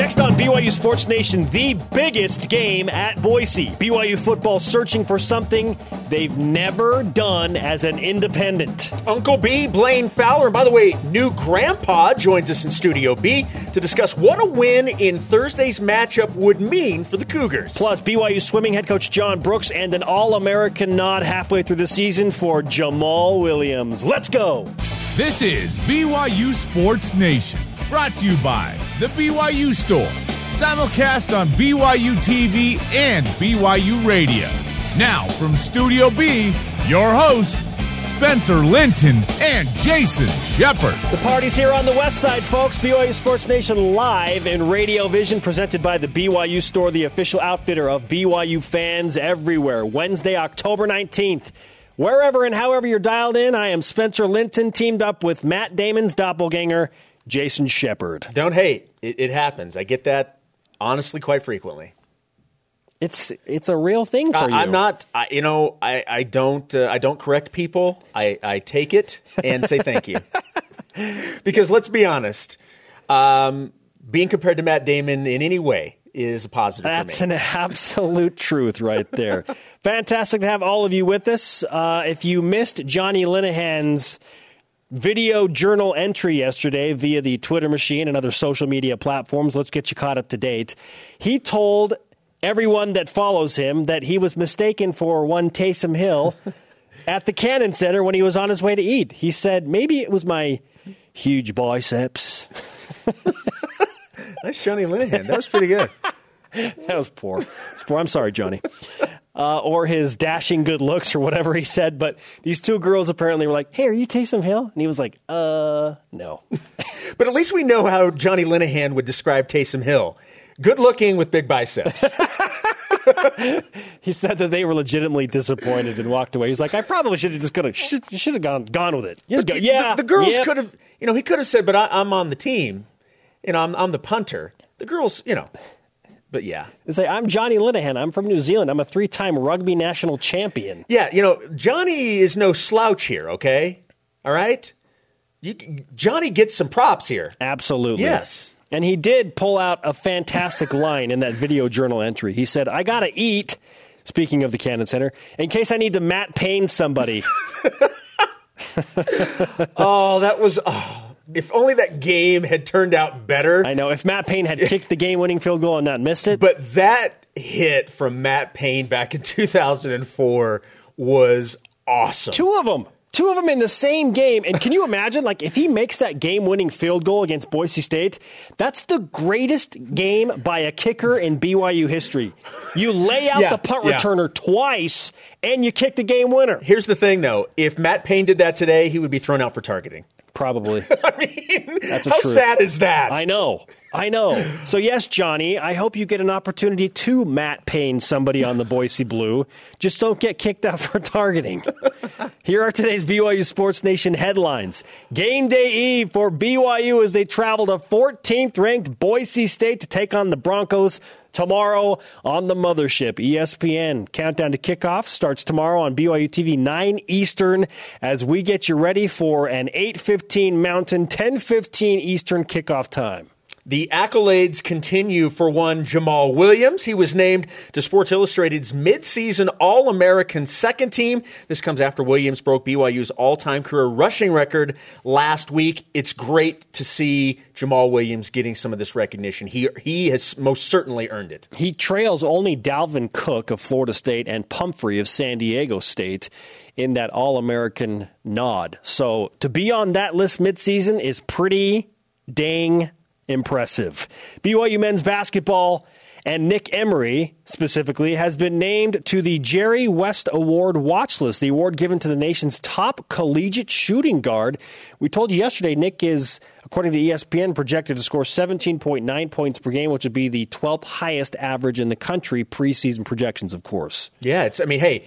Next on BYU Sports Nation, the biggest game at Boise. BYU football searching for something they've never done as an independent. Uncle B, Blaine Fowler, and by the way, new grandpa joins us in Studio B to discuss what a win in Thursday's matchup would mean for the Cougars. Plus, BYU swimming head coach John Brooks and an All American nod halfway through the season for Jamaal Williams. Let's go. This is BYU Sports Nation, brought to you by The BYU Store, simulcast on BYU TV and BYU Radio. Now, from Studio B, your hosts, Spencer Linton and Jason Shepard. The party's here on the west side, folks. BYU Sports Nation live in Radio Vision, presented by the BYU Store, the official outfitter of BYU fans everywhere. Wednesday, October 19th. Wherever and however you're dialed in, I am Spencer Linton, teamed up with Matt Damon's doppelganger, Jason Shepard. Don't hate. It, it happens. I get that honestly quite frequently. It's it's a real thing for Uh, you. I'm not. I, you know, I, I don't. Uh, I don't correct people. I, I take it and say thank you. because let's be honest, um, being compared to Matt Damon in any way is a positive. That's for me. an absolute truth right there. Fantastic to have all of you with us. Uh, if you missed Johnny Linehan's video journal entry yesterday via the Twitter machine and other social media platforms, let's get you caught up to date. He told everyone that follows him that he was mistaken for one Taysom Hill at the Cannon Center when he was on his way to eat. He said, maybe it was my huge biceps. nice, Johnny Linehan. That was pretty good. That was poor. It's poor. I'm sorry, Johnny. Uh, or his dashing good looks, or whatever he said. But these two girls apparently were like, "Hey, are you Taysom Hill?" And he was like, "Uh, no." But at least we know how Johnny Linehan would describe Taysom Hill. Good looking with big biceps. he said that they were legitimately disappointed and walked away. He's like, "I probably should have just gonna should, should have gone gone with it." Just go, The- yeah, the, the girls yep." could have. You know, he could have said, "But I, I'm on the team. You know, I'm, I'm the punter." The girls, you know. But yeah, They say, "I'm Johnny Linehan. I'm from New Zealand. I'm a three-time rugby national champion." yeah. You know, Johnny is no slouch here. Okay, all right. You, Johnny gets some props here. Absolutely. Yes. And he did pull out a fantastic line in that video journal entry. He said, I got to eat, speaking of the Cannon Center, in case I need to Matt Payne somebody. Oh, that was. Oh, if only that game had turned out better. I know if Matt Payne had kicked the game winning field goal and not missed it. But that hit from Matt Payne back in 2004 was awesome. two of them. Two of them in the same game. And can you imagine, like, if he makes that game winning field goal against Boise State, that's the greatest game by a kicker in BYU history. You lay out Yeah, the punt yeah. returner twice and you kick the game winner. Here's the thing, though. If Matt Payne did that today, he would be thrown out for targeting. Probably. I mean, That's a how truth. sad is that? I know. I know. So, yes, Johnny, I hope you get an opportunity to Matt Payne somebody on the Boise Blue. Just don't get kicked out for targeting. Here are today's BYU Sports Nation headlines. Game day eve for BYU as they travel to 14th ranked Boise State to take on the Broncos tomorrow on the mothership. ESPN countdown to kickoff starts tomorrow on BYU TV 9 Eastern as we get you ready for an 8:15 Mountain, 10:15 Eastern kickoff time. The accolades continue for one Jamaal Williams. He was named to Sports Illustrated's midseason All American second team. This comes after Williams broke BYU's all time career rushing record last week. It's great to see Jamaal Williams getting some of this recognition. He, he has most certainly earned it. He trails only Dalvin Cook of Florida State and Pumphrey of San Diego State in that All American nod. So to be on that list midseason is pretty dang impressive. BYU men's basketball and Nick Emery specifically has been named to the Jerry West Award watch list, the award given to the nation's top collegiate shooting guard. We told you yesterday Nick is, according to ESPN, projected to score 17.9 points per game, which would be the 12th highest average in the country, preseason projections, of course. Yeah, it's. I mean, hey,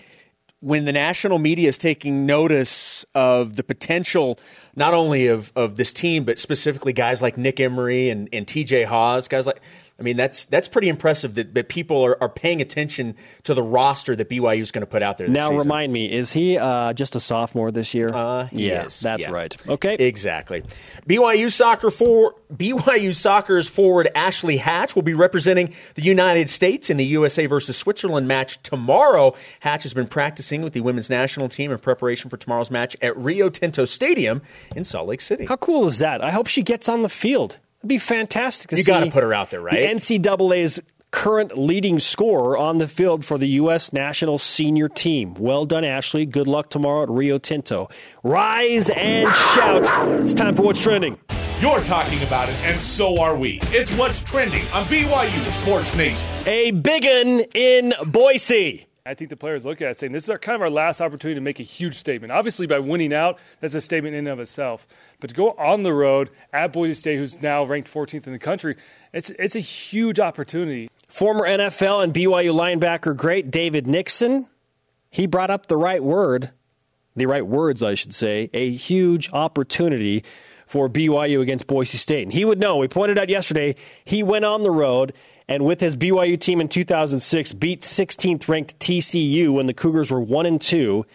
when the national media is taking notice of the potential, not only of, of this team, but specifically guys like Nick Emery and, and T.J. Haws, guys like I mean, that's that's pretty impressive that, that people are, are paying attention to the roster that BYU is going to put out there. now, season. remind me, is he uh, just a sophomore this year? Uh, yeah, is. that's yeah. right. Okay, exactly. BYU soccer for BYU soccer's forward Ashley Hatch will be representing the United States in the USA versus Switzerland match tomorrow. Hatch has been practicing with the women's national team in preparation for tomorrow's match at Rio Tinto Stadium in Salt Lake City. How cool is that? I hope she gets on the field. It'd be fantastic. To You see gotta put her out there, right? The NCAA's current leading scorer on the field for the U.S. national senior team. Well done, Ashley. Good luck tomorrow at Rio Tinto. Rise and shout. It's time for what's trending. You're talking about it, and so are we. It's what's trending on BYU Sports Nation. A biggin in Boise. I think the players look at it saying this is our, kind of our last opportunity to make a huge statement. Obviously, by winning out, that's a statement in and of itself. But to go on the road at Boise State, who's now ranked 14th in the country, it's it's a huge opportunity. Former NFL and BYU linebacker great David Nixon, he brought up the right word, the right words, I should say, a huge opportunity for BYU against Boise State. And he would know. We pointed out yesterday, he went on the road and with his BYU team in 2006 beat 16th ranked TCU when the Cougars were 1 and 2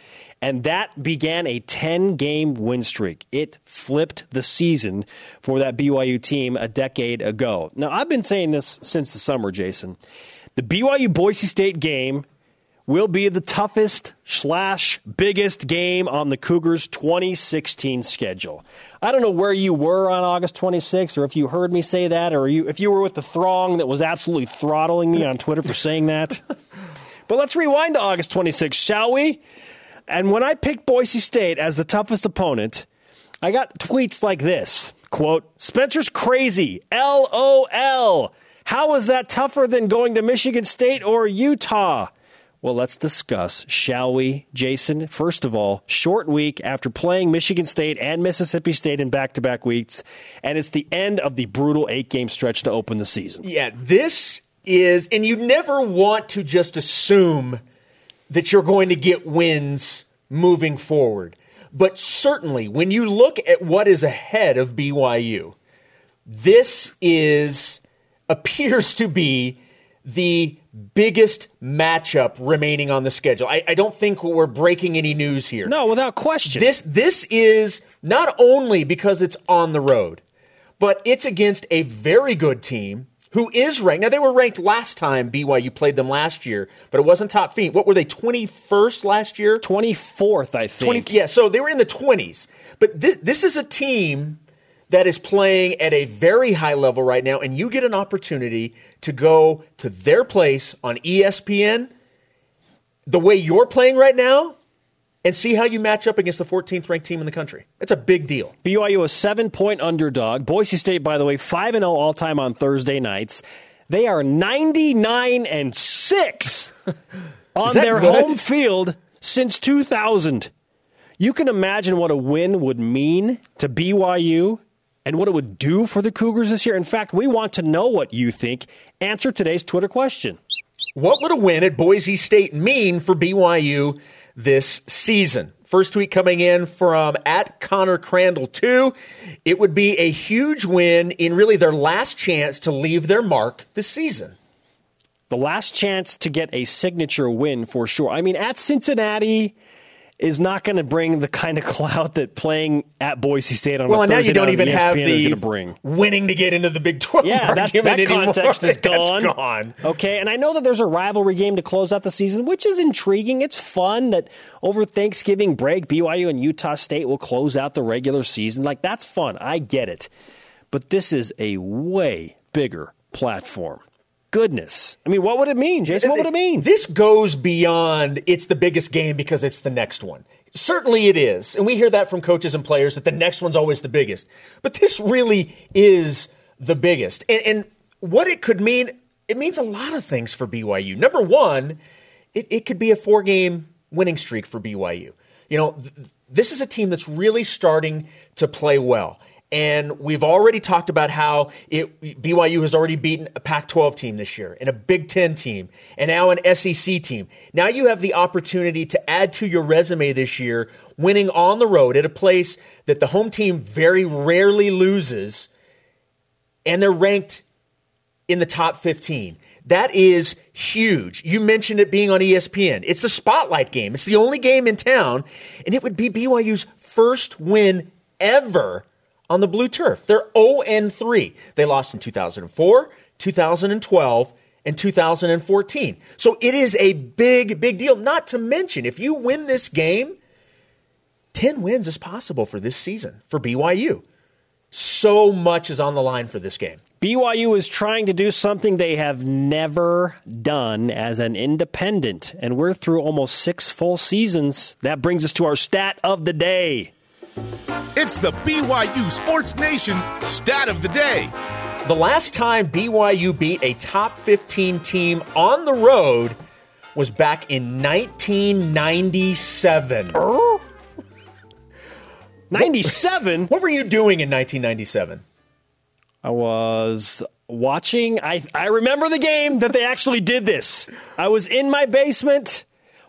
and that began a 10 game win streak. It flipped the season for that BYU team a decade ago. Now, I've been saying this since the summer, Jason. The BYU Boise State game will be the toughest slash biggest game on the Cougars 2016 schedule. I don't know where you were on August 26th or if you heard me say that or you, if you were with the throng that was absolutely throttling me on Twitter for saying that. But let's rewind to August 26th, shall we? And when I picked Boise State as the toughest opponent, I got tweets like this quote, Spencer's crazy. LOL. How is that tougher than going to Michigan State or Utah? Well, let's discuss, shall we, Jason? First of all, short week after playing Michigan State and Mississippi State in back to back weeks, and it's the end of the brutal eight game stretch to open the season. Yeah, this is, and you never want to just assume that you're going to get wins moving forward. But certainly, when you look at what is ahead of BYU, this is appears to be the biggest matchup remaining on the schedule. I, I, don't think we're breaking any news here. No, without question. This this is not only because it's on the road, but it's against a very good team who is ranked. Now they were ranked last time BYU played them last year, but it wasn't top feet. What were they? Twenty first last year. Twenty fourth, I think. 20, yeah, so they were in the twenties. But this this is a team that is playing at a very high level right now, and you get an opportunity to go to their place on ESPN the way you're playing right now and see how you match up against the 14th ranked team in the country. It's a big deal. BYU a seven point underdog. Boise State, by the way, 5 and 0 all time on Thursday nights. They are 99 and 6 on their good? home field since 2000. You can imagine what a win would mean to BYU and what it would do for the Cougars this year. In fact, we want to know what you think. Answer today's Twitter question. What would a win at Boise State mean for BYU this season? First tweet coming in from at Connor Crandall 2. It would be a huge win in really their last chance to leave their mark this season. The last chance to get a signature win for sure. I mean, at Cincinnati is not going to bring the kind of clout that playing at Boise State on Well, a and now Thursday you don't even have the going to bring. winning to get into the Big 12 Yeah, that, that context is That's gone. gone. Okay, and I know that there's a rivalry game to close out the season, which is intriguing. It's fun that over Thanksgiving break, BYU and Utah State will close out the regular season. Like, that's fun. I get it. But this is a way bigger platform. Goodness. I mean, what would it mean, Jason? What would it mean? This goes beyond it's the biggest game because it's the next one. Certainly it is. And we hear that from coaches and players that the next one's always the biggest. But this really is the biggest. And, and what it could mean, it means a lot of things for BYU. Number one, it, it could be a four game winning streak for BYU. You know, th- this is a team that's really starting to play well. And we've already talked about how it, BYU has already beaten a Pac 12 team this year and a Big Ten team and now an SEC team. Now you have the opportunity to add to your resume this year winning on the road at a place that the home team very rarely loses. And they're ranked in the top 15. That is huge. You mentioned it being on ESPN. It's the spotlight game. It's the only game in town, and it would be BYU's first win ever on the blue turf. They're 0 3. They lost in 2004, 2012, and 2014. So it is a big, big deal. Not to mention, if you win this game, 10 wins is possible for this season for BYU. So much is on the line for this game. BYU is trying to do something they have never done as an independent, and we're through almost six full seasons. That brings us to our stat of the day. It's the BYU Sports Nation stat of the day. The last time BYU beat a top 15 team on the road was back in 1997. 97? What were you doing in 1997? I was watching. I, I remember the game that they actually did this. I was in my basement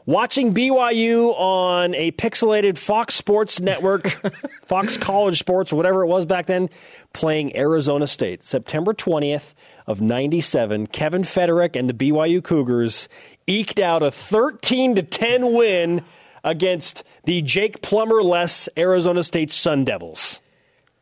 watching BYU on a pixelated Fox Sports Network, Fox College Sports, whatever it was back then, playing Arizona State. September 20th of 97, Kevin Feterik and the BYU Cougars eked out a 13 to 10 win against the Jake Plummer less Arizona State Sun Devils.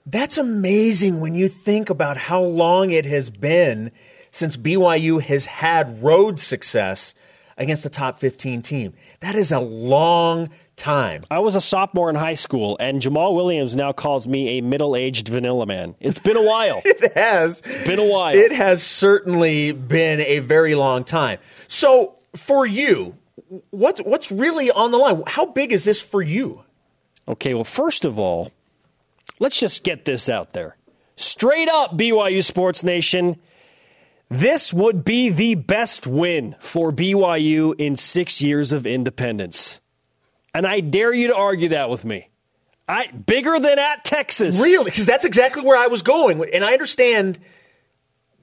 That's amazing when you think about how long it has been since BYU has had road success against the top 15 team. That is a long time. I was a sophomore in high school, and Jamaal Williams now calls me a middle aged vanilla man. It's been a while. it has. It's been a while. It has certainly been a very long time. So, for you, what's, what's really on the line? How big is this for you? Okay, well, first of all, let's just get this out there. Straight up, BYU Sports Nation. This would be the best win for BYU in six years of independence. And I dare you to argue that with me. I bigger than at Texas. Really? Because that's exactly where I was going. And I understand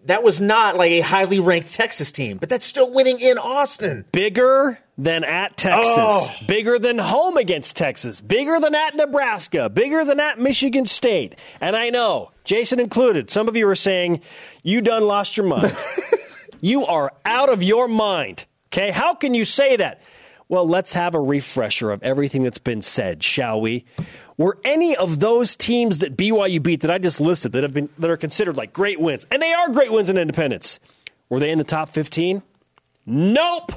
that was not like a highly ranked Texas team, but that's still winning in Austin. Bigger than at Texas. Oh. Bigger than home against Texas. Bigger than at Nebraska. Bigger than at Michigan State. And I know, Jason included, some of you are saying, you done lost your mind. you are out of your mind. Okay? How can you say that? Well, let's have a refresher of everything that's been said, shall we? Were any of those teams that BYU beat that I just listed that have been that are considered like great wins, and they are great wins in independence, were they in the top 15? Nope.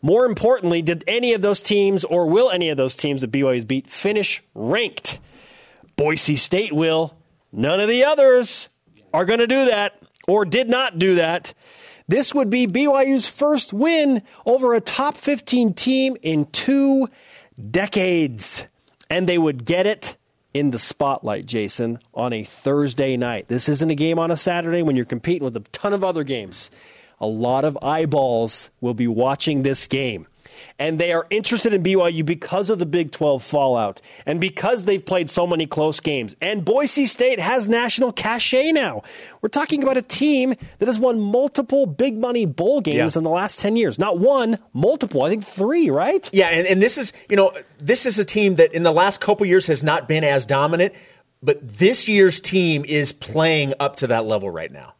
More importantly, did any of those teams or will any of those teams that BYU's beat finish ranked? Boise State will. None of the others are going to do that or did not do that. This would be BYU's first win over a top 15 team in two decades. And they would get it in the spotlight, Jason, on a Thursday night. This isn't a game on a Saturday when you're competing with a ton of other games. A lot of eyeballs will be watching this game. And they are interested in BYU because of the Big 12 fallout and because they've played so many close games. And Boise State has national cachet now. We're talking about a team that has won multiple big money bowl games Yeah. in the last 10 years. Not one, multiple. I think three, right? Yeah, and, and this is, you know, this is a team that in the last couple years has not been as dominant, but this year's team is playing up to that level right now.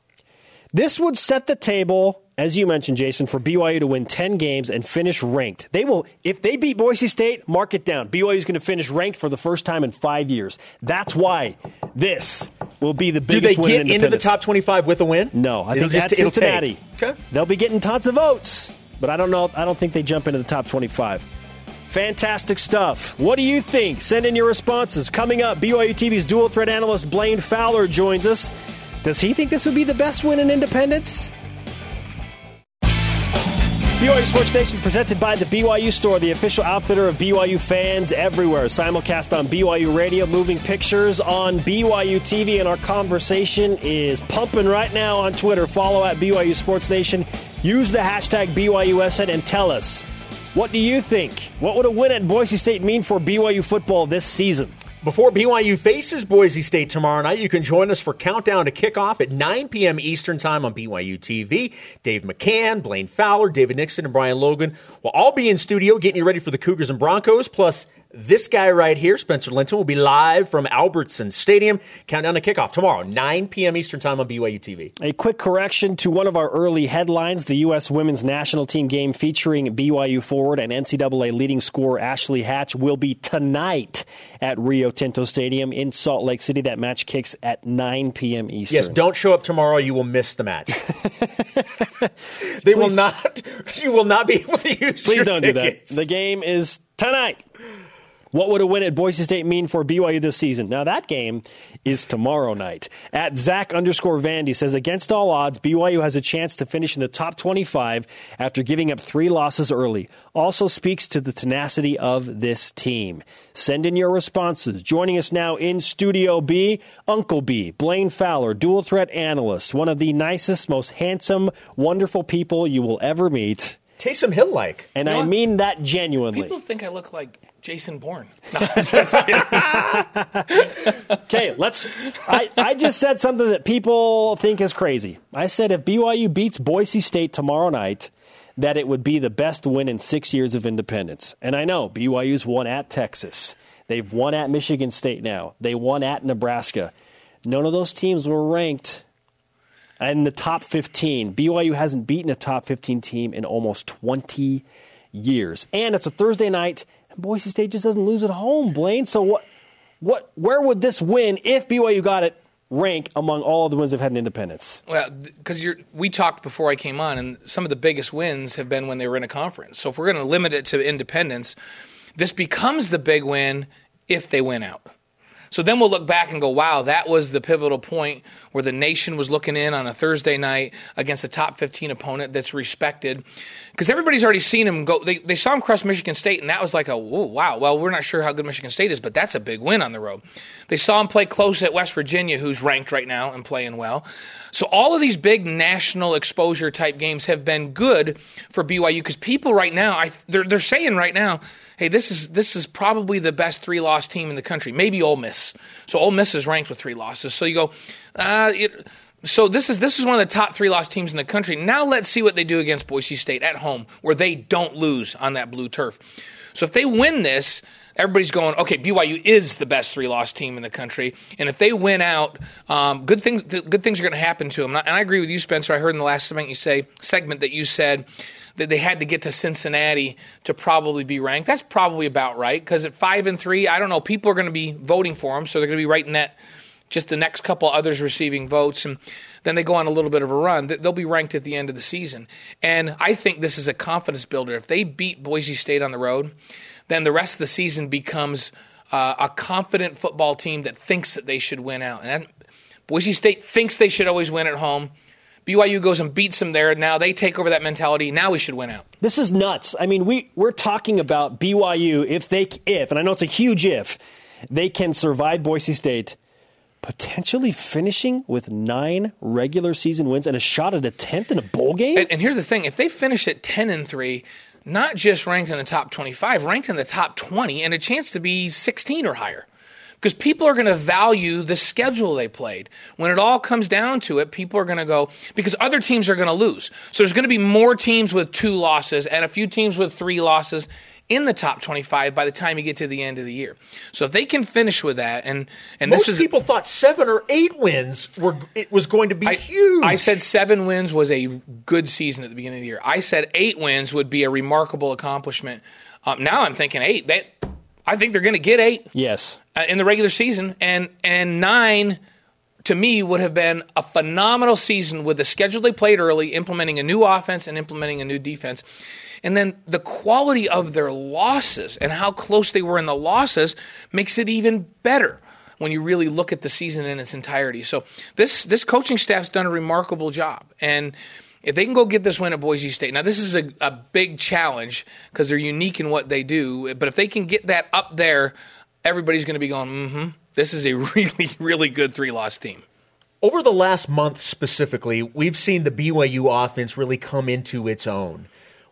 This would set the table, as you mentioned, Jason, for BYU to win 10 games and finish ranked. They will, if they beat Boise State, mark it down. BYU is going to finish ranked for the first time in five years. That's why this will be the biggest win. Do they win get in into the top 25 with a win? No, I It'll think that's take. Cincinnati. Okay. They'll be getting tons of votes, but I don't know. I don't think they jump into the top 25. Fantastic stuff. What do you think? Send in your responses. Coming up, BYU TV's dual threat analyst Blaine Fowler joins us. Does he think this would be the best win in independence? BYU Sports Nation presented by the BYU Store, the official outfitter of BYU fans everywhere. Simulcast on BYU Radio, moving pictures on BYU TV, and our conversation is pumping right now on Twitter. Follow at BYU Sports Nation. Use the hashtag BYUSN and tell us what do you think? What would a win at Boise State mean for BYU football this season? Before BYU faces Boise State tomorrow night, you can join us for Countdown to Kickoff at 9 p.m. Eastern Time on BYU TV. Dave McCann, Blaine Fowler, David Nixon, and Brian Logan will all be in studio getting you ready for the Cougars and Broncos. Plus, This guy right here, Spencer Linton, will be live from Albertson Stadium. Countdown to kickoff tomorrow, 9 p.m. Eastern Time on BYU TV. A quick correction to one of our early headlines the U.S. women's national team game featuring BYU forward and NCAA leading scorer Ashley Hatch will be tonight at Rio Tinto Stadium in Salt Lake City. That match kicks at 9 p.m. Eastern. Yes, don't show up tomorrow. You will miss the match. they will not. You will not be able to use Please don't tickets. do that. The game is tonight. What would a win at Boise State mean for BYU this season? Now, that game is tomorrow night. At Zach underscore Vandy says, against all odds, BYU has a chance to finish in the top 25 after giving up three losses early. Also speaks to the tenacity of this team. Send in your responses. Joining us now in Studio B, Uncle B, Blaine Fowler, dual threat analyst, one of the nicest, most handsome, wonderful people you will ever meet. Taysom Hill like. And You know I what? mean that genuinely. People think I look like Jason Bourne. Okay, let's. I, I just said something that people think is crazy. I said if BYU beats Boise State tomorrow night, that it would be the best win in six years of independence. And I know BYU's won at Texas. They've won at Michigan State now. They won at Nebraska. None of those teams were ranked in the top 15. BYU hasn't beaten a top 15 team in almost 20 years. And it's a Thursday night, and Boise State just doesn't lose at home, Blaine. So what what where would this win if BYU got it rank among all of the wins they've had in independence? well, because we talked before I came on, and some of the biggest wins have been when they were in a conference. So if we're going to limit it to independence, this becomes the big win if they win out. So then we'll look back and go, wow, that was the pivotal point where the nation was looking in on a Thursday night against a top 15 opponent that's respected. Because everybody's already seen him go, they, they saw him crush Michigan State, and that was like a, whoa, wow, well, we're not sure how good Michigan State is, but that's a big win on the road. They saw him play close at West Virginia, who's ranked right now and playing well. So all of these big national exposure type games have been good for BYU because people right now, I, they're, they're saying right now, hey, this is this is probably the best three loss team in the country. Maybe Ole Miss. So Ole Miss is ranked with three losses. So you go, uh, it, so this is this is one of the top three loss teams in the country. Now let's see what they do against Boise State at home, where they don't lose on that blue turf. So if they win this. Everybody's going, okay, BYU is the best three-loss team in the country, and if they win out, um, good things good things are going to happen to them. And I agree with you, Spencer. I heard in the last segment you say segment that you said that they had to get to Cincinnati to probably be ranked. That's probably about right because at five and three, I don't know, people are going to be voting for them, so they're going to be right in that. Just the next couple others receiving votes, and then they go on a little bit of a run. They'll be ranked at the end of the season, and I think this is a confidence builder. If they beat Boise State on the road, then the rest of the season becomes uh, a confident football team that thinks that they should win out. And that, Boise State thinks they should always win at home. BYU goes and beats them there. Now they take over that mentality. Now we should win out. This is nuts. I mean, we we're talking about BYU if they if, and I know it's a huge if, they can survive Boise State, potentially finishing with nine regular season wins and a shot at a tenth in a bowl game. And, and here's the thing: if they finish at ten and three, not just ranked in the top twenty-five, ranked in the top twenty, and a chance to be sixteen or higher. Because people are going to value the schedule they played. When it all comes down to it, people are going to go, because other teams are going to lose. So there's going to be more teams with two losses and a few teams with three losses in the top 25 by the time you get to the end of the year. So if they can finish with that, and, and Most this is. people thought seven or eight wins were it was going to be I, huge. I said seven wins was a good season at the beginning of the year. I said eight wins would be a remarkable accomplishment. Um, now I'm thinking eight. That I think they're going to get eight yes. uh, in the regular season, and and nine to me would have been a phenomenal season with the schedule they played early, implementing a new offense and implementing a new defense. And then the quality of their losses and how close they were in the losses makes it even better when you really look at the season in its entirety. So this this coaching staff's done a remarkable job. And if they can go get this win at Boise State, now this is a, a big challenge because they're unique in what they do. But if they can get that up there, everybody's going to be going, mm-hmm. This is a really, really good three loss team. Over the last month specifically, we've seen the BYU offense really come into its own.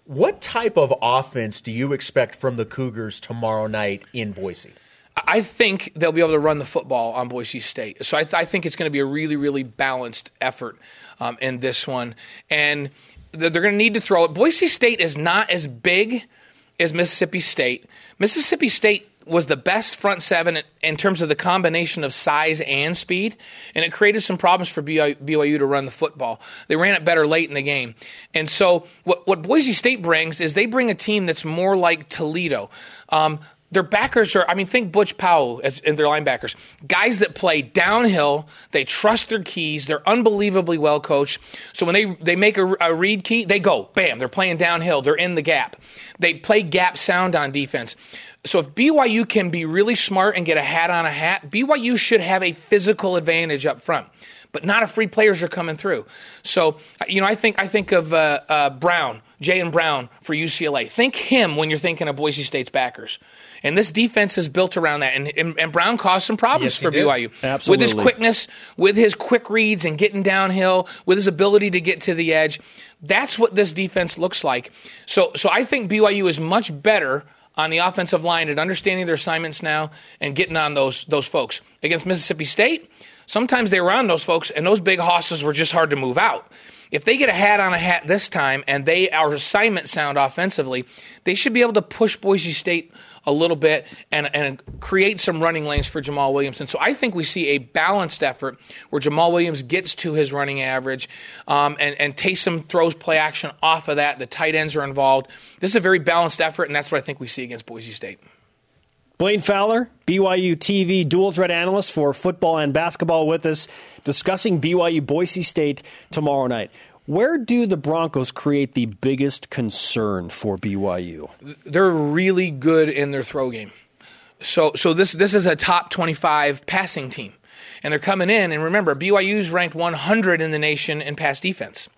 What type of offense do you expect from the Cougars tomorrow night in Boise? I think they'll be able to run the football on Boise State. So I, th- I think it's going to be a really, really balanced effort um, in this one. And they're, they're going to need to throw it. Boise State is not as big as Mississippi State. Mississippi State was the best front seven in terms of the combination of size and speed, and it created some problems for BYU to run the football. They ran it better late in the game. And so, what, what Boise State brings is they bring a team that's more like Toledo. Um, their backers are, I mean, think Butch Powell as in their linebackers. Guys that play downhill, they trust their keys, they're unbelievably well coached. So when they, they make a, a read key, they go, bam, they're playing downhill, they're in the gap. They play gap sound on defense. So if BYU can be really smart and get a hat on a hat, BYU should have a physical advantage up front but not if free players are coming through. So, you know, I think I think of uh, uh, Brown, Jayon Brown for UCLA. Think him when you're thinking of Boise State's backers. And this defense is built around that. And, and, and Brown caused some problems yes, for did. BYU. Absolutely. With his quickness, with his quick reads and getting downhill, with his ability to get to the edge. That's what this defense looks like. So, so I think BYU is much better on the offensive line at understanding their assignments now and getting on those those folks. Against Mississippi State, Sometimes they were on those folks, and those big hosses were just hard to move out. If they get a hat on a hat this time and they are assignment sound offensively, they should be able to push Boise State a little bit and, and create some running lanes for Jamal Williamson. So I think we see a balanced effort where Jamaal Williams gets to his running average um, and, and Taysom throws play action off of that. The tight ends are involved. This is a very balanced effort, and that's what I think we see against Boise State. Blaine Fowler, BYU TV dual threat analyst for football and basketball with us, discussing BYU Boise State tomorrow night. Where do the Broncos create the biggest concern for BYU? They're really good in their throw game. So, so this this is a top 25 passing team, and they're coming in. And remember, BYU's ranked 100 in the nation in pass defense.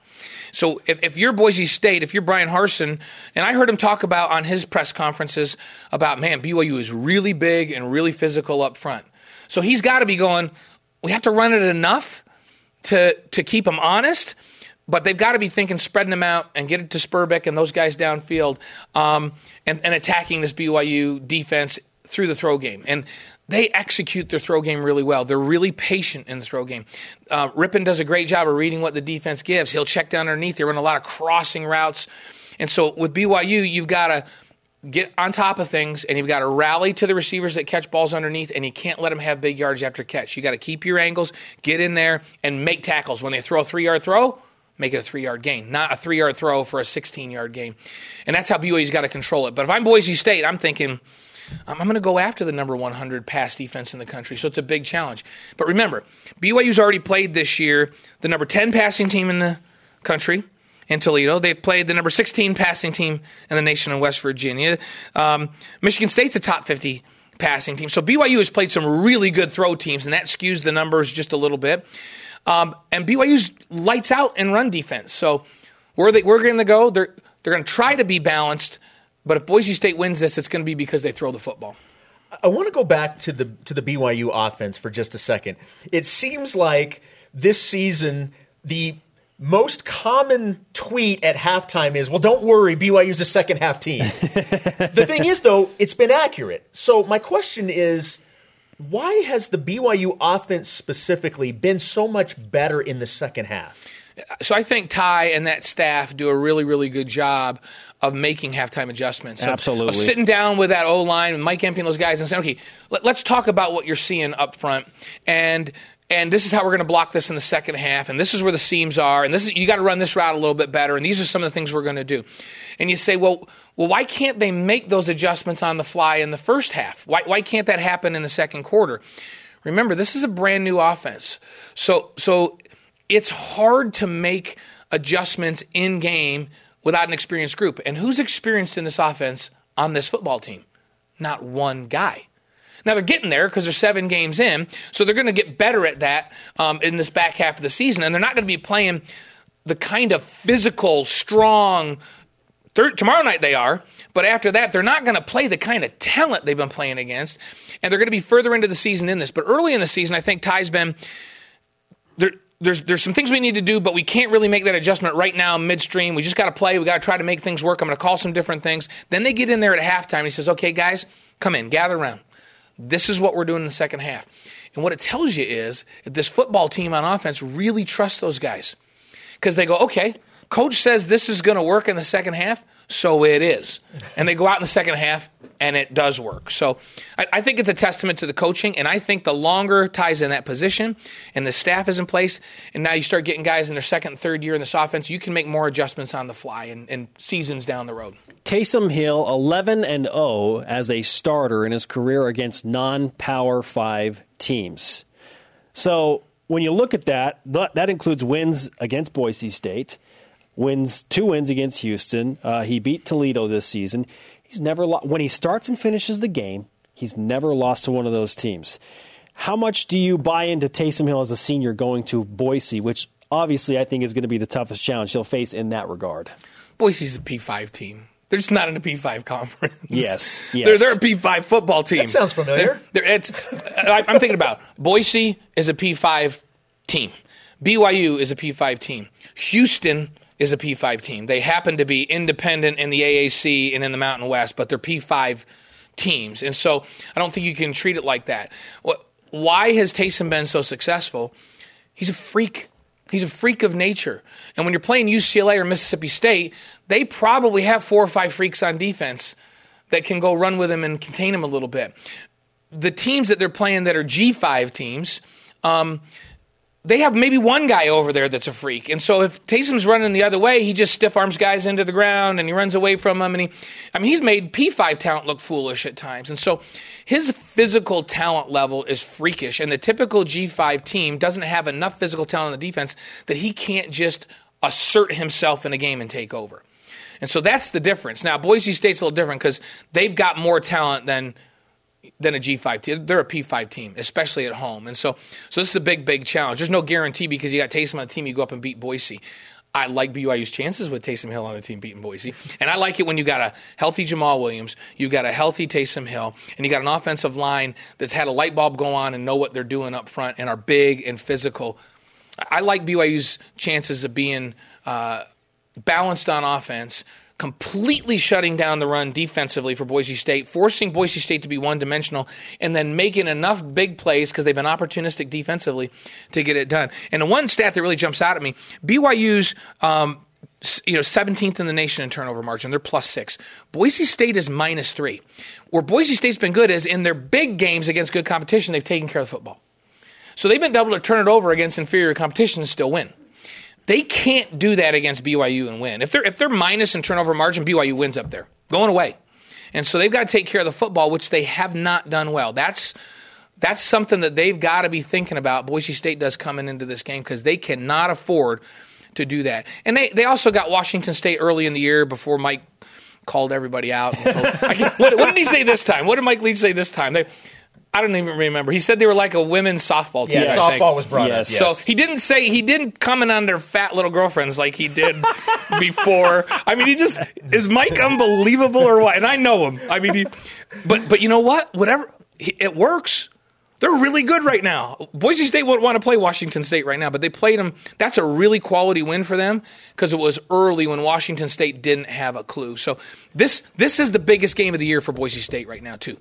So if, if you're Boise State, if you're Bryan Harsin, and I heard him talk about on his press conferences about, man, BYU is really big and really physical up front. So he's got to be going, we have to run it enough to, to keep them honest, but they've got to be thinking spreading them out and get it to Sperbeck and those guys downfield um, and, and attacking this BYU defense through the throw game. And they execute their throw game really well. They're really patient in the throw game. Uh, Rypien does a great job of reading what the defense gives. He'll check down underneath. They run a lot of crossing routes. And so with BYU, you've got to get on top of things and you've got to rally to the receivers that catch balls underneath and you can't let them have big yards after catch. You got to keep your angles, get in there and make tackles. When they throw a 3-yard throw, make it a 3-yard gain, not a 3-yard throw for a 16-yard gain. And that's how BYU's got to control it. But if I'm Boise State, I'm thinking – I'm going to go after the number 100 pass defense in the country. So it's a big challenge. But remember, BYU's already played this year the number 10 passing team in the country in Toledo. They've played the number 16 passing team in the nation in West Virginia. Um, Michigan State's a top 50 passing team. So BYU has played some really good throw teams, and that skews the numbers just a little bit. Um, and BYU's lights out in run defense. So where they, we're going to go, they're, they're going to try to be balanced – but if Boise State wins this, it's going to be because they throw the football. I want to go back to the to the BYU offense for just a second. It seems like this season the most common tweet at halftime is, "Well, don't worry, BYU's a second half team." the thing is, though, it's been accurate. So my question is, why has the BYU offense specifically been so much better in the second half? So I think Ty and that staff do a really, really good job of making halftime adjustments. Absolutely. Of, sitting down with that O line and Mike Empey and those guys and saying, okay, let, us talk about what you're seeing up front. And and this is how we're going to block this in the second half, and this is where the seams are, and this is you got to run this route a little bit better, and these are some of the things we're going to do. And you say, well, well, why can't they make those adjustments on the fly in the first half? Why, why can't that happen in the second quarter? Remember, this is a brand new offense, so so it's hard to make adjustments in game without an experienced group. And who's experienced in this offense on this football team? Not one guy. Now they're getting there because they're seven games in, so they're going to get better at that um, in this back half of the season, and they're not going to be playing the kind of physical, strong. tomorrow night they are, but after that they're not going to play the kind of talent they've been playing against, and they're going to be further into the season in this. But early in the season, I think Ty's been there's there's some things we need to do, but we can't really make that adjustment right now midstream. We just got to play. We got to try to make things work. I'm going to call some different things. Then they get in there at halftime. And he says, "Okay, guys, come in, gather around. This is what we're doing in the second half." And what it tells you is that this football team on offense really trusts those guys because they go, "Okay, coach says this is going to work in the second half, so it is." And they go out in the second half and it does work. So I, I, think it's a testament to the coaching, and I think the longer Ty's in that position and the staff is in place, and now you start getting guys in their second, third year in this offense, you can make more adjustments on the fly and, and seasons down the road. Taysom Hill, 11 and 0 as a starter in his career against non-power five teams. So when you look at that, that includes wins against Boise State, wins two wins against Houston. Uh, he beat Toledo this season. He's never lo- when he starts and finishes the game. He's never lost to one of those teams. How much do you buy into Taysom Hill as a senior going to Boise, which obviously I think is going to be the toughest challenge he'll face in that regard? Boise's a P5 team. They're just not in a P5 conference. Yes, yes. They're, they're a P5 football team. That sounds familiar. They're, they're, it's, I, I'm thinking about Boise is a P5 team. BYU is a P5 team. Houston is a P5 team. They happen to be independent in the AAC and in the Mountain West, but they're P5 teams. And so I don't think you can treat it like that. Why has Taysom been so successful? He's a freak. He's a freak of nature. And when you're playing UCLA or Mississippi State, they probably have four or five freaks on defense that can go run with him and contain him a little bit. The teams that they're playing that are G5 teams, um, they have maybe one guy over there that's a freak. And so if Taysom's running the other way, he just stiff arms guys into the ground and he runs away from them. And he, I mean, he's made P5 talent look foolish at times. And so his physical talent level is freakish. And the typical G5 team doesn't have enough physical talent on the defense that he can't just assert himself in a game and take over. And so that's the difference. Now, Boise State's a little different because they've got more talent than than a G5 team. They're a P5 team, especially at home. And so, so this is a big, big challenge. There's no guarantee because you got Taysom on the team, you go up and beat Boise. I like BYU's chances with Taysom Hill on the team beating Boise. And I like it when you got a healthy Jamaal Williams, you've got a healthy Taysom Hill, and you got an offensive line that's had a light bulb go on and know what they're doing up front and are big and physical. I like BYU's chances of being uh, balanced on offense, completely shutting down the run defensively for Boise State, forcing Boise State to be one dimensional, and then making enough big plays because they've been opportunistic defensively to get it done. And the one stat that really jumps out at me BYU's. Um, you know, 17th in the nation in turnover margin. They're plus six. Boise State is minus three. Where Boise State's been good is in their big games against good competition, they've taken care of the football. So they've been able to turn it over against inferior competition and still win. They can't do that against BYU and win. If they're if they're minus in turnover margin, BYU wins up there, going away. And so they've got to take care of the football, which they have not done well. That's that's something that they've got to be thinking about. Boise State does coming into this game because they cannot afford to do that. And they, they also got Washington State early in the year before Mike called everybody out. Told, what, what, did he say this time? What did Mike Leach say this time? They, I don't even remember. He said they were like a women's softball team. Yeah, softball was brought yes. up. Yes. So he didn't say he didn't comment on their fat little girlfriends like he did before. I mean, he just is Mike unbelievable or what? And I know him. I mean, he, but but you know what? Whatever it works. They're really good right now. Boise State would want to play Washington State right now, but they played them. That's a really quality win for them because it was early when Washington State didn't have a clue. So this this is the biggest game of the year for Boise State right now too.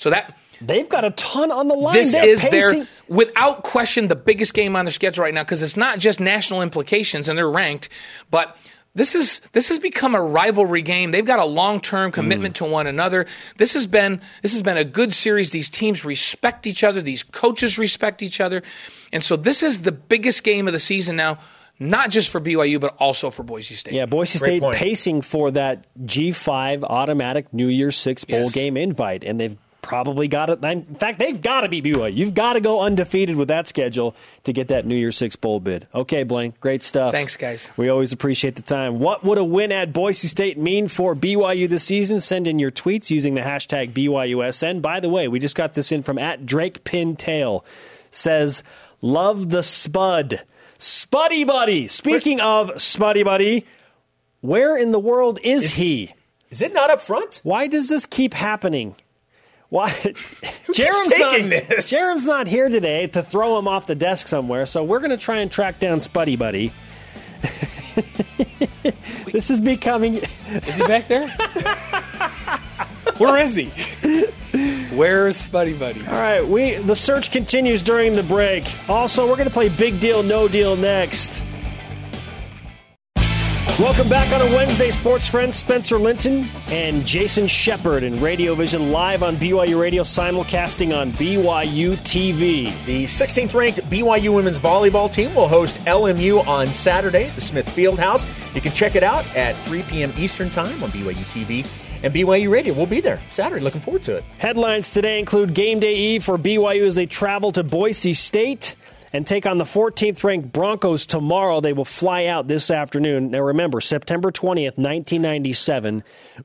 So that They've got a ton on the line. This They're is pacing. their, without question, the biggest game on their schedule right now because it's not just national implications and they're ranked, but this is this has become a rivalry game. They've got a long term commitment to one another. This has been this has been a good series. These teams respect each other. These coaches respect each other, and so this is the biggest game of the season now. Not just for BYU, but also for Boise State. Yeah, Boise Great State point. pacing for that G5 automatic New Year's Six bowl Yes. game invite, and they've probably got it. In fact, they've got to be BYU. You've got to go undefeated with that schedule to get that New Year's Six bowl bid. Okay, Blaine, great stuff. Thanks, guys. We always appreciate the time. What would a win at Boise State mean for BYU this season? Send in your tweets using the hashtag BYUSN. By the way, we just got this in from at Drake Pintail. Says, love the Spud. Spuddy Buddy. Speaking of Spuddy Buddy, where in the world is he? Is it not up front? Why does this keep happening? Why? Jerem's taking not, this? Jerem's not here today to throw him off the desk somewhere, so we're going to try and track down Spuddy Buddy. this is becoming. Is he back there? Where is he? Where's Spuddy Buddy? All right, we the search continues during the break. Also, we're going to play Big Deal No Deal next. Welcome back on a Wednesday, sports friends. Spencer Linton and Jason Shepard in Radio Vision live on BYU Radio, simulcasting on BYU TV. The 16th ranked BYU women's volleyball team will host LMU on Saturday at the Smith Fieldhouse. You can check it out at 3 p.m. Eastern Time on BYU TV and BYU Radio. We'll be there Saturday. Looking forward to it. Headlines today include game day eve for BYU as they travel to Boise State and take on the 14th ranked Broncos tomorrow. They will fly out this afternoon. Now remember, September 20th, 1997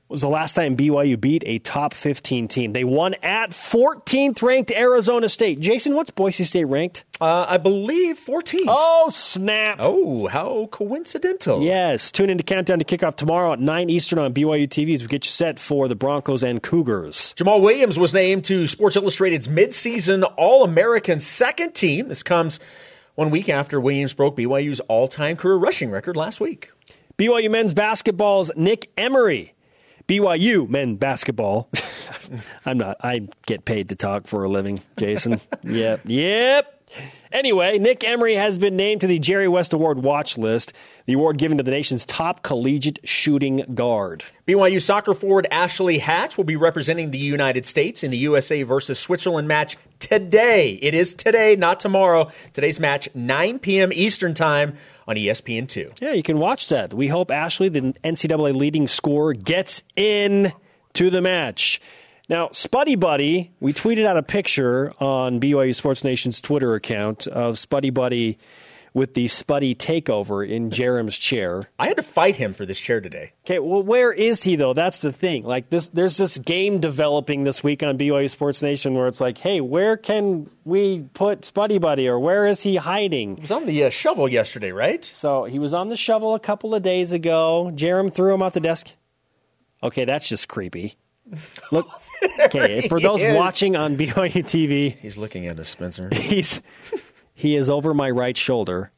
was the last time BYU beat a top 15 team. They won at 14th ranked Arizona State. Jason, what's Boise State ranked? Uh, I believe 14th. Oh, snap. Oh, how coincidental. Yes. Tune in to Countdown to Kickoff tomorrow at 9 Eastern on BYU TV as we get you set for the Broncos and Cougars. Jamaal Williams was named to Sports Illustrated's midseason All American second team. This comes one week after Williams broke BYU's all time career rushing record last week. BYU men's basketball's Nick Emery. BYU men basketball. I'm not, I get paid to talk for a living, Jason. yep. Yep. Anyway, Nick Emery has been named to the Jerry West Award watch list, the award given to the nation's top collegiate shooting guard. BYU soccer forward Ashley Hatch will be representing the United States in the USA versus Switzerland match today. It is today, not tomorrow. Today's match, 9 p.m. Eastern Time on ESPN2. Yeah, you can watch that. We hope Ashley, the NCAA leading scorer, gets in to the match. Now, Spuddy Buddy, we tweeted out a picture on BYU Sports Nation's Twitter account of Spuddy Buddy with the Spuddy takeover in Jarom's chair. I had to fight him for this chair today. Okay, well, where is he though? That's the thing. Like this, there's this game developing this week on BYU Sports Nation where it's like, hey, where can we put Spuddy Buddy, or where is he hiding? He was on the uh, shovel yesterday, right? So he was on the shovel a couple of days ago. Jarom threw him off the desk. Okay, that's just creepy. Look, okay, for those is. watching on BYU TV, He's looking at us, Spencer. he's he is over my right shoulder.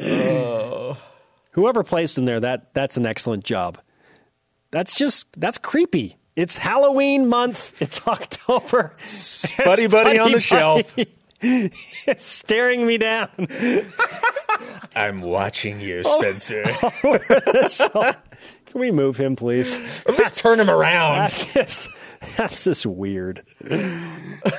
oh. Whoever placed him there, that that's an excellent job. That's just that's creepy. It's Halloween month. It's October. Buddy Buddy on the shelf. it's staring me down. I'm watching you, Spencer. Can we move him, please? At least turn him around. That's just that's just weird.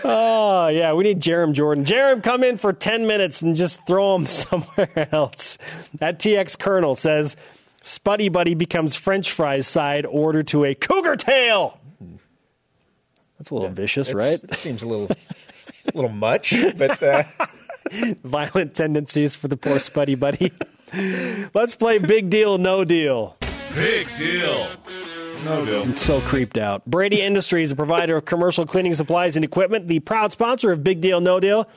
Oh yeah, we need Jarom Jordan. Jarom, come in for ten minutes and just throw him somewhere else. That TX Colonel says Spuddy Buddy becomes French fries side order to a cougar tail. That's a little vicious, right? It seems a little, a little much, but uh, Violent tendencies for the poor Spuddy Buddy. Let's play Big Deal, No Deal. Big deal. No deal. I'm so creeped out. Brady Industries, a provider of commercial cleaning supplies and equipment, the proud sponsor of Big Deal No Deal.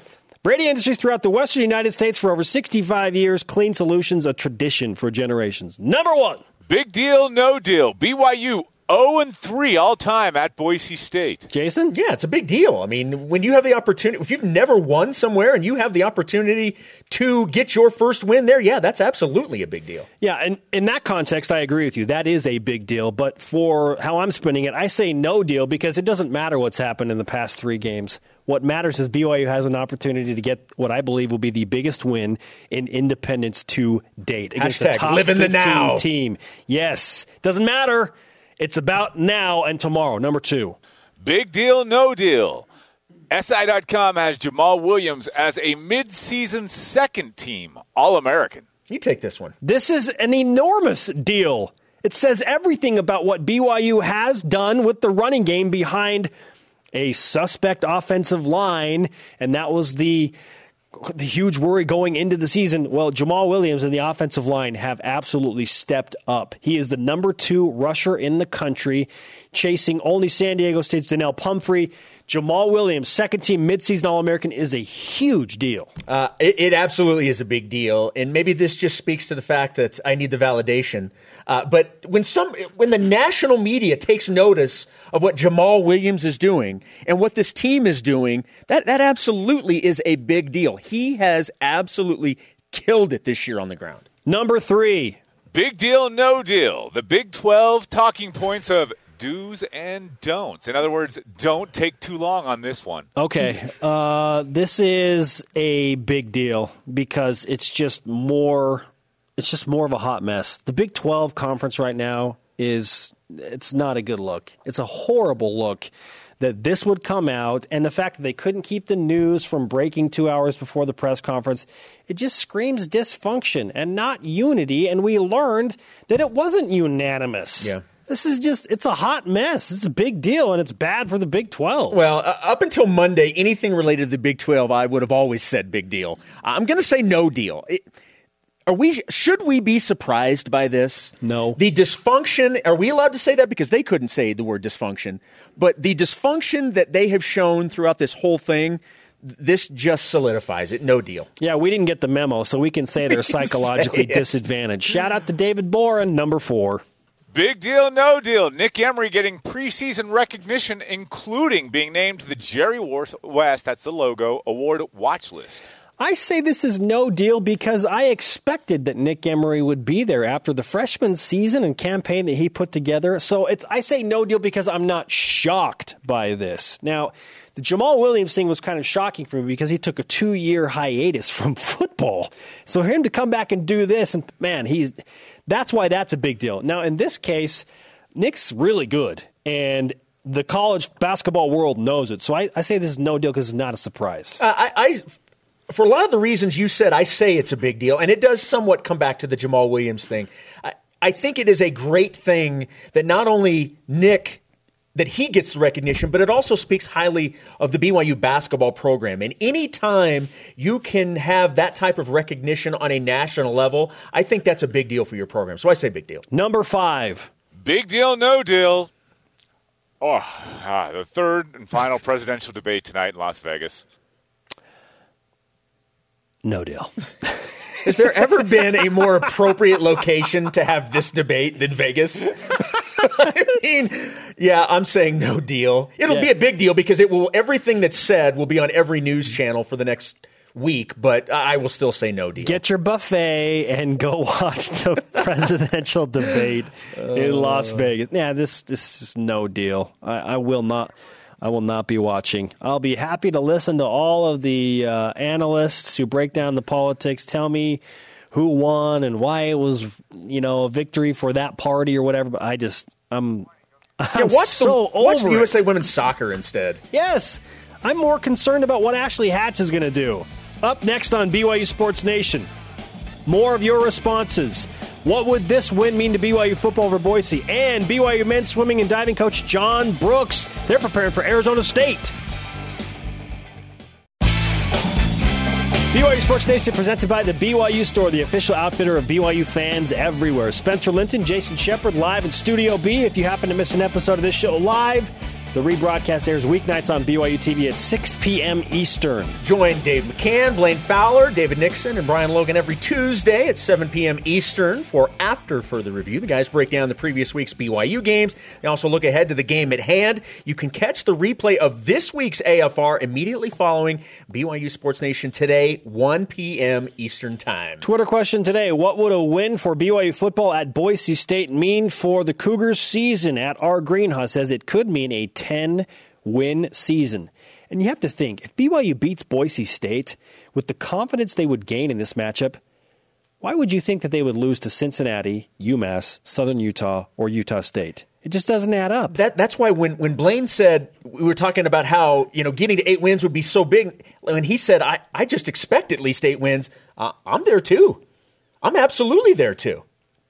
Brady Industries throughout the western United States for over 65 years. Clean solutions, a tradition for generations. Number one. Big deal, no deal. BYU 0 and 3 all time at Boise State. Jason? yeah, it's a big deal. I mean, when you have the opportunity, if you've never won somewhere and you have the opportunity to get your first win there, yeah, that's absolutely a big deal. Yeah, and in that context, I agree with you. That is a big deal. But for how I'm spinning it, I say no deal because it doesn't matter what's happened in the past three games. What matters is BYU has an opportunity to get what I believe will be the biggest win in independence to date against a top live in the 15 now. team. Yes, doesn't matter. It's about now and tomorrow. Number two. Big deal, no deal. SI.com has Jamaal Williams as a midseason second team All American. You take this one. This is an enormous deal. It says everything about what BYU has done with the running game behind a suspect offensive line, and that was the the huge worry going into the season. Well, Jamaal Williams and the offensive line have absolutely stepped up. He is the number two rusher in the country, chasing only San Diego State's Donnell Pumphrey. Jamaal Williams, second team midseason All American, is a huge deal. Uh, it, it absolutely is a big deal, and maybe this just speaks to the fact that I need the validation. Uh, but when some, when the national media takes notice of what Jamaal Williams is doing and what this team is doing, that that absolutely is a big deal. He has absolutely killed it this year on the ground. Number three, Big deal, no deal. The Big 12 talking points of do's and don'ts. In other words, don't take too long on this one. Okay, uh, this is a big deal because it's just more. It's just more of a hot mess. The Big Twelve conference right now is it's not a good look. It's a horrible look that this would come out, and the fact that they couldn't keep the news from breaking two hours before the press conference, it just screams dysfunction and not unity. And we learned that it wasn't unanimous. Yeah. This is just, it's a hot mess. It's a big deal, and it's bad for the Big 12. Well, uh, up until Monday, anything related to the Big 12, I would have always said big deal. I'm going to say no deal. It, are we should we be surprised by this? No. The dysfunction, are we allowed to say that because they couldn't say the word dysfunction, but the dysfunction that they have shown throughout this whole thing this just solidifies it. No deal. Yeah, we didn't get the memo, so we can say they're psychologically say disadvantaged. Shout out to David Boren, number four. Big deal, no deal. Nick Emery getting preseason recognition, including being named to the Jerry West, that's the logo, award watch list. I say this is no deal because I expected that Nick Emery would be there after the freshman season and campaign that he put together. So it's I say no deal because I'm not shocked by this. Now, the Jamaal Williams thing was kind of shocking for me because he took a two year hiatus from football. So him to come back and do this, and man, he's that's why that's a big deal. Now, in this case, Nick's really good, and the college basketball world knows it. So I, I say this is no deal because it's not a surprise. Uh, I, I, for a lot of the reasons you said, I say it's a big deal, and it does somewhat come back to the Jamaal Williams thing. I, I think it is a great thing that not only Nick that he gets the recognition, but it also speaks highly of the BYU basketball program. And anytime you can have that type of recognition on a national level, I think that's a big deal for your program. So I say big deal. Number five. Big deal, no deal. Oh, ah, the third and final presidential debate tonight in Las Vegas. No deal. Has there ever been a more appropriate location to have this debate than Vegas? I mean, yeah, I'm saying no deal. It'll Yeah. be a big deal because it will everything that's said will be on every news channel for the next week, but I will still say no deal. Get your buffet and go watch the presidential debate in Las uh. Vegas. Yeah, this this is no deal. I, I will not. I will not be watching. I'll be happy to listen to all of the uh, analysts who break down the politics, tell me who won and why it was, you know, a victory for that party or whatever. But I just, I'm, I'm yeah, watch so the, watch the it. USA women's soccer instead. Yes, I'm more concerned about what Ashley Hatch is going to do. Up next on BYU Sports Nation, more of your responses. What would this win mean to BYU football over Boise? And BYU men's swimming and diving coach John Brooks. They're preparing for Arizona State. BYU Sports Nation presented by the BYU Store, the official outfitter of BYU fans everywhere. Spencer Linton, Jason Shepard, live in Studio B. If you happen to miss an episode of this show live, the rebroadcast airs weeknights on BYU TV at 6 p.m. Eastern. Join Dave McCann, Blaine Fowler, David Nixon, and Brian Logan every Tuesday at 7 p.m. Eastern for After Further Review. The guys break down the previous week's BYU games. They also look ahead to the game at hand. You can catch the replay of this week's AFR immediately following BYU Sports Nation today, 1 p.m. Eastern Time. Twitter question today What would a win for BYU football at Boise State mean for the Cougars' season? At our Greenhouse says it could mean a 10 win season. And you have to think if BYU beats Boise State with the confidence they would gain in this matchup, why would you think that they would lose to Cincinnati, UMass, Southern Utah, or Utah State? It just doesn't add up. That, that's why when, when Blaine said we were talking about how you know getting to eight wins would be so big, when he said I, I just expect at least eight wins, uh, I'm there too. I'm absolutely there too.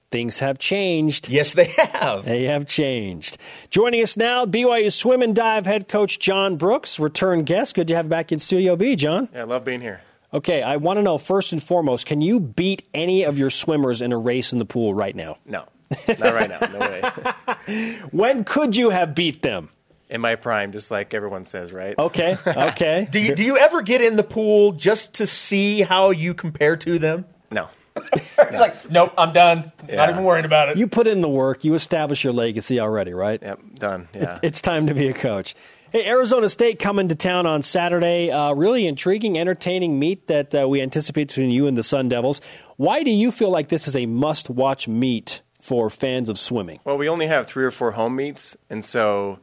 Things have changed. Yes, they have. They have changed. Joining us now, BYU swim and dive head coach John Brooks, return guest. Good to have you back in Studio B, John. Yeah, I love being here. Okay, I want to know first and foremost, can you beat any of your swimmers in a race in the pool right now? No, not right now. No way. When could you have beat them? In my prime, just like everyone says, right? Okay, okay. Do you do you ever get in the pool just to see how you compare to them? No. It's like, nope, I'm done. Not even worrying about it. you put in the work, you establish your legacy already, right? Yep, done. Yeah. It's time to be a coach. Hey, Arizona State coming to town on Saturday. Uh, really intriguing, entertaining meet that uh, we anticipate between you and the Sun Devils. Why do you feel like this is a must-watch meet for fans of swimming? Well, we only have three or four home meets, and so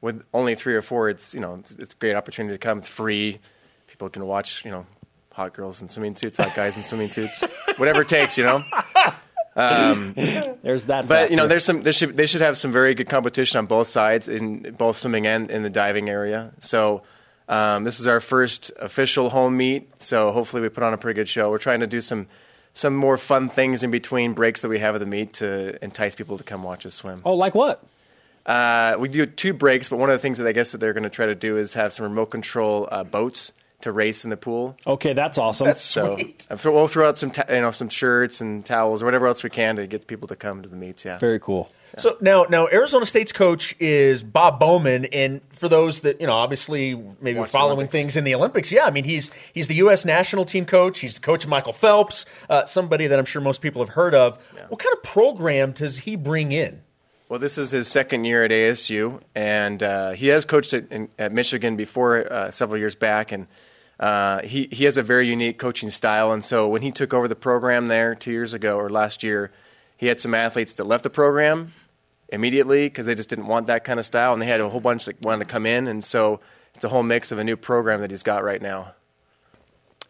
with only three or four, it's you know it's, it's a great opportunity to come. It's free. People can watch you know hot girls in swimming suits, hot guys in swimming suits, whatever it takes, you know. There's that. But you know, there's some. There should, they should have some very good competition on both sides in both swimming and in the diving area. So um, this is our first official home meet. So hopefully we put on a pretty good show. We're trying to do some some more fun things in between breaks that we have at the meet to entice people to come watch us swim. Oh, like what? Uh, we do two breaks, but one of the things that I guess that they're going to try to do is have some remote control uh, boats to race in the pool. Okay, that's awesome. That's So, sweet. so we'll throw out some, ta- you know, some shirts and towels or whatever else we can to get people to come to the meets. Yeah. very cool. So now, now Arizona State's coach is Bob Bowman, and for those that you know, obviously maybe Watch following things in the Olympics, yeah, I mean he's he's the U.S. national team coach. He's the coach of Michael Phelps, uh, somebody that I'm sure most people have heard of. What kind of program does he bring in? Well, this is his second year at ASU, and uh, he has coached at, in, at Michigan before uh, several years back, and uh, he he has a very unique coaching style. And so when he took over the program there two years ago or last year, he had some athletes that left the program immediately because they just didn't want that kind of style, and they had a whole bunch that wanted to come in, and so it's a whole mix of a new program that he's got right now.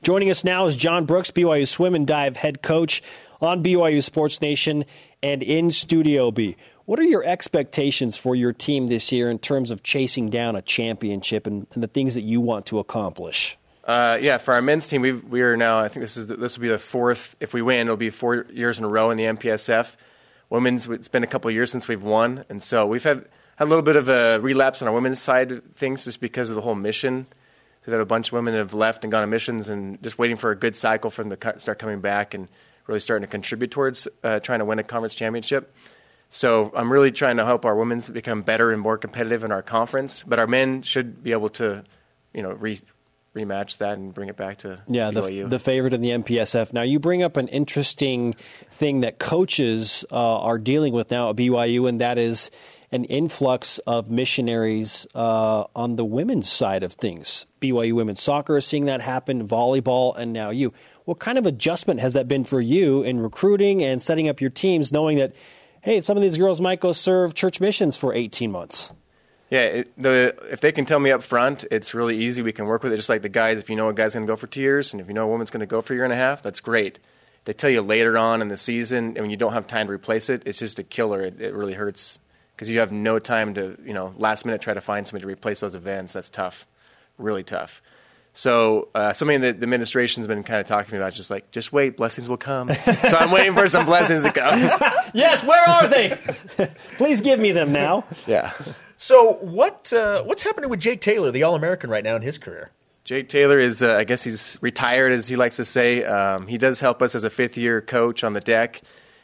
Joining us now is John Brooks, BYU swim and dive head coach on BYU Sports Nation and in Studio B. What are your expectations for your team this year in terms of chasing down a championship and, and the things that you want to accomplish? Uh, yeah, for our men's team, we we are now. I think this is the, this will be the fourth. If we win, it'll be four years in a row in the MPSF. Women's, it's been a couple of years since we've won, and so we've had had a little bit of a relapse on our women's side of things, just because of the whole mission. We've had a bunch of women that have left and gone on missions, and just waiting for a good cycle for them to start coming back and really starting to contribute towards uh, trying to win a conference championship. So I'm really trying to help our women's become better and more competitive in our conference, but our men should be able to, you know, re- rematch that and bring it back to Yeah, the, the favorite in the MPSF. Now, you bring up an interesting thing that coaches uh, are dealing with now at BYU, and that is an influx of missionaries uh, on the women's side of things. BYU women's soccer is seeing that happen, volleyball, and now you. What kind of adjustment has that been for you in recruiting and setting up your teams, knowing that, hey, some of these girls might go serve church missions for 18 months? Yeah, it, the if they can tell me up front, it's really easy. We can work with it, just like the guys. If you know a guy's going to go for two years, and if you know a woman's going to go for a year and a half, that's great. They tell you later on in the season, and when you don't have time to replace it, it's just a killer. It, it really hurts because you have no time to, you know, last minute try to find somebody to replace those events. That's tough, really tough. So uh, something that the administration's been kind of talking to me about, just like, just wait, blessings will come. so I'm waiting for some blessings to come. Yes, where are they? Please give me them now. yeah. So what uh, what's happening with Jake Taylor, the All American, right now in his career? Jake Taylor is, uh, I guess he's retired, as he likes to say. Um, he does help us as a fifth year coach on the deck,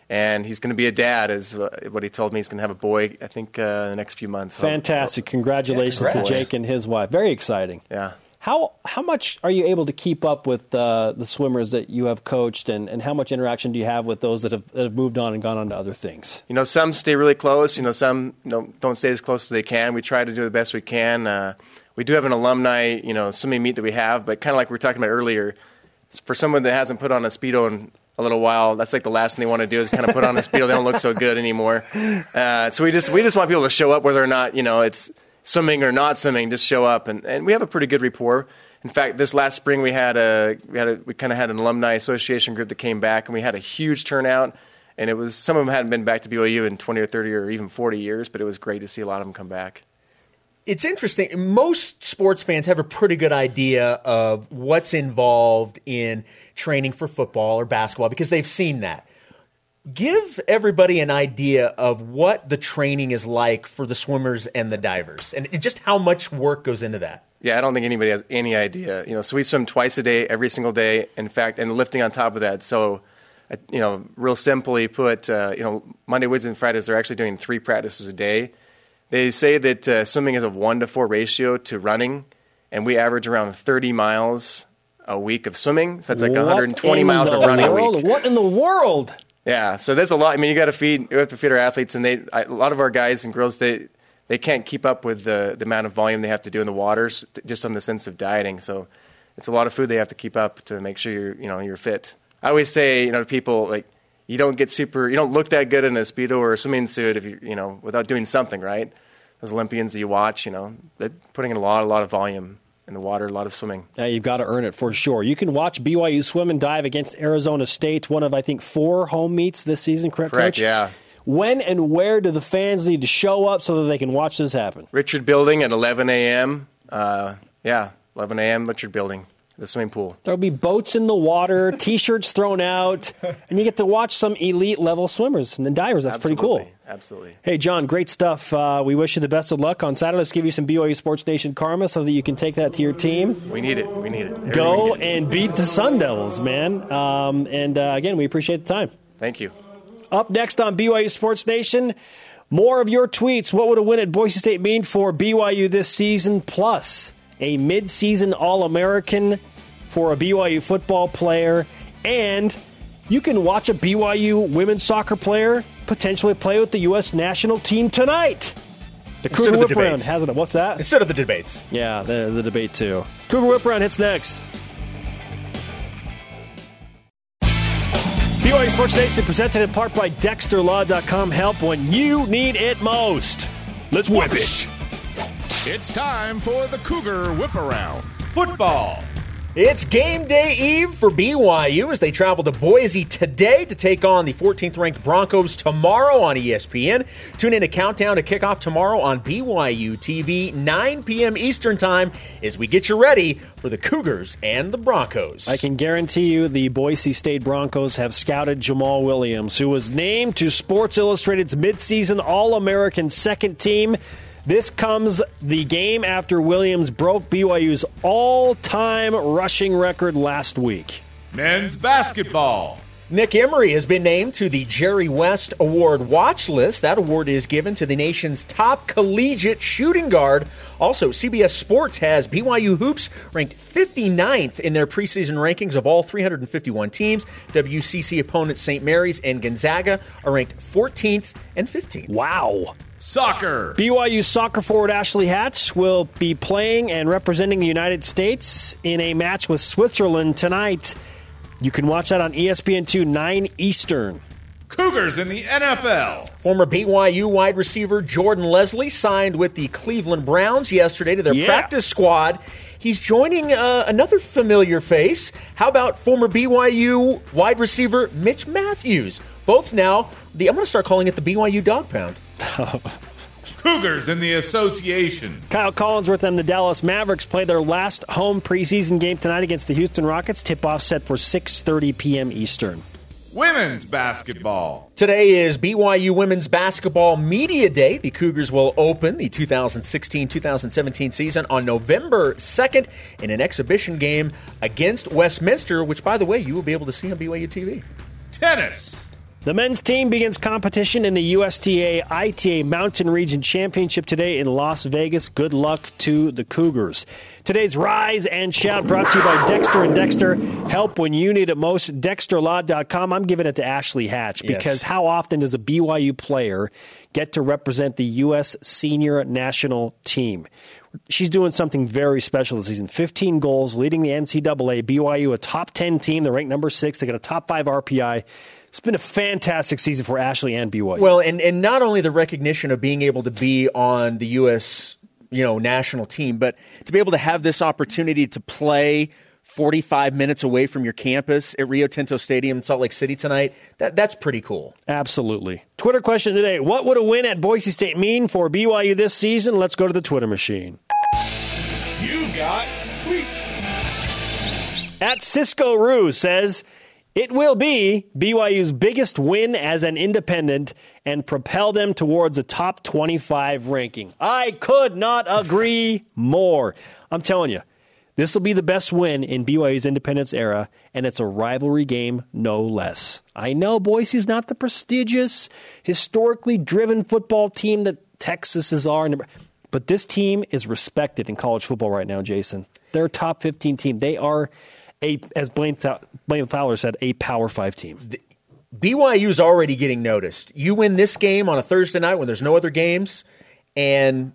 and he's going to be a dad, is uh, what he told me. He's going to have a boy, I think, uh, in the next few months. Fantastic. Congratulations Yeah, to. Jake and his wife. Very exciting. Yeah. How how much are you able to keep up with uh, the swimmers that you have coached, and, and how much interaction do you have with those that have, that have moved on and gone on to other things? You know, some stay really close. You know, some don't stay as close as they can. We try to do the best we can. Uh, we do have an alumni, you know, swimming meet that we have, but kind of like we were talking about earlier, for someone that hasn't put on a speedo in a little while, that's like the last thing they want to do is kind of put on a speedo. They don't look so good anymore. Uh, so we just we just want people to show up, whether or not you know it's swimming or not swimming. Just show up, and, and we have a pretty good rapport. In fact, this last spring we had a we had a, we kind of had an alumni association group that came back, and we had a huge turnout. And it was some of them hadn't been back to BYU in 20 or 30 or even 40 years, but it was great to see a lot of them come back. It's interesting. Most sports fans have a pretty good idea of what's involved in training for football or basketball because they've seen that. Give everybody an idea of what the training is like for the swimmers and the divers, and just how much work goes into that. Yeah, I don't think anybody has any idea. You know, so we swim twice a day, every single day. In fact, and lifting on top of that. So, you know, real simply put, uh, you know, Monday, Wednesday, and Fridays they're actually doing three practices a day. They say that uh, swimming is a one to four ratio to running, and we average around 30 miles a week of swimming. So that's like What 120 miles of running a week. What in the world? Yeah, so there's a lot. I mean, you got to feed. You have to feed our athletes, and they a lot of our guys and girls they they can't keep up with the the amount of volume they have to do in the waters just on the sense of dieting. So it's a lot of food they have to keep up to make sure you're you know you're fit. I always say you know to people like you don't get super, you don't look that good in a speedo or a swimming suit if you, you know, without doing something, right? Those Olympians you watch, you know, they're putting in a lot, a lot of volume in the water, a lot of swimming. Yeah, you've got to earn it for sure. You can watch BYU swim and dive against Arizona State, one of I think four home meets this season. Correct, Correct, Coach? yeah. When and where do the fans need to show up so that they can watch this happen? Richard Building at 11 a.m. Uh, yeah, 11 a.m. Richard Building, the swimming pool. There'll be boats in the water, T-shirts thrown out, and you get to watch some elite level swimmers and divers. That's pretty cool. Absolutely, Absolutely. Hey, John, great stuff. Uh, we wish you the best of luck on Saturday. Let's give you some BYU Sports Nation karma so that you can take that to your team. We need it. We need it. Go we get. and beat the Sun Devils, man. Um, and uh, again, we appreciate the time. Thank you. Up next on BYU Sports Nation, more of your tweets. What would a win at Boise State mean for BYU this season? Plus, a midseason All American for a BYU football player. And you can watch a BYU women's soccer player potentially play with the U.S. national team tonight. The Cougar Whip Round debates. hasn't it? What's that? Instead of the debates. Yeah, the, the debate too. Cougar Whip Round hits next. BYU Sports Nation presented in part by DexterLaw.com. Help when you need it most. Let's whip it. It's time for the Cougar Whip Around. Football. It's game day eve for BYU as they travel to Boise today to take on the 14th ranked Broncos tomorrow on ESPN. Tune in to Countdown to kickoff tomorrow on BYU TV, 9 p.m. Eastern Time, as we get you ready for the Cougars and the Broncos. I can guarantee you the Boise State Broncos have scouted Jamaal Williams, who was named to Sports Illustrated's midseason All American second team. This comes the game after Williams broke BYU's all time rushing record last week. Men's basketball. Nick Emery has been named to the Jerry West Award watch list. That award is given to the nation's top collegiate shooting guard. Also, CBS Sports has BYU Hoops ranked 59th in their preseason rankings of all 351 teams. WCC opponents St. Mary's and Gonzaga are ranked 14th and 15th. Wow. Soccer. BYU soccer forward Ashley Hatch will be playing and representing the United States in a match with Switzerland tonight. You can watch that on E ESPN2 9 Eastern. Cougars in the NFL. Former BYU wide receiver Jordan Leslie signed with the Cleveland Browns yesterday to their Yeah. practice squad. He's joining uh, another familiar face. How about former BYU wide receiver Mitch Matthews? Both now, the, I'm going to start calling it the BYU Dog Pound. Cougars in the association. Kyle Collinsworth and the Dallas Mavericks play their last home preseason game tonight against the Houston Rockets. Tip-off set for 6:30 p.m. Eastern. Women's basketball. Today is BYU Women's Basketball Media Day. The Cougars will open the 2016 2017 season on November 2nd in an exhibition game against Westminster, which, by the way, you will be able to see on BYU TV. Tennis. The men's team begins competition in the USTA ITA Mountain Region Championship today in Las Vegas. Good luck to the Cougars. Today's Rise and Shout brought to you by Dexter and Dexter. Help when you need it most. DexterLaw.com. I'm giving it to Ashley Hatch Yes. because how often does a BYU player get to represent the U.S. senior national team? She's doing something very special this season. 15 goals, leading the NCAA. BYU, a top 10 team. They're ranked number six. They got a top five RPI. It's been a fantastic season for Ashley and BYU. Well, and, and not only the recognition of being able to be on the U.S. you know national team, but to be able to have this opportunity to play 45 minutes away from your campus at Rio Tinto Stadium in Salt Lake City tonight. That that's pretty cool. Absolutely. Twitter question today What would a win at Boise State mean for BYU this season? Let's go to the Twitter machine. You've got tweets. At Cisco Rue says, it will be BYU's biggest win as an independent and propel them towards a top 25 ranking. I could not agree more. I'm telling you, this will be the best win in BYU's independence era, and it's a rivalry game, no less. I know Boise's not the prestigious, historically driven football team that Texas are, but this team is respected in college football right now, Jason. They're a top 15 team. They are a, as Blaine, Blaine Fowler said, a Power Five team. BYU's already getting noticed. You win this game on a Thursday night when there's no other games, and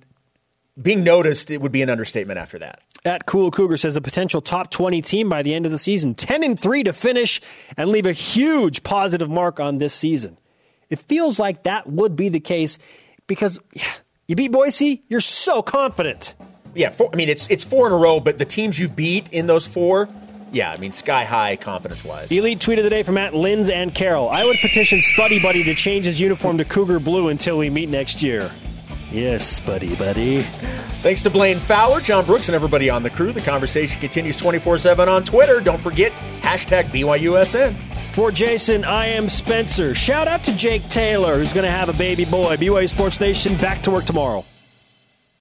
being noticed it would be an understatement after that. At Cool Cougar says a potential top 20 team by the end of the season, 10 and 3 to finish and leave a huge positive mark on this season. It feels like that would be the case because yeah, you beat Boise, you're so confident. Yeah, four, I mean it's it's four in a row, but the teams you've beat in those four, yeah, I mean sky high confidence wise. Elite tweet of the day from Matt Linz and Carol. I would petition Spuddy Buddy to change his uniform to Cougar Blue until we meet next year. Yes, Spuddy Buddy. Thanks to Blaine Fowler, John Brooks, and everybody on the crew. The conversation continues 24 7 on Twitter. Don't forget, hashtag BYUSN. For Jason, I am Spencer. Shout out to Jake Taylor, who's going to have a baby boy. BYU Sports Nation back to work tomorrow.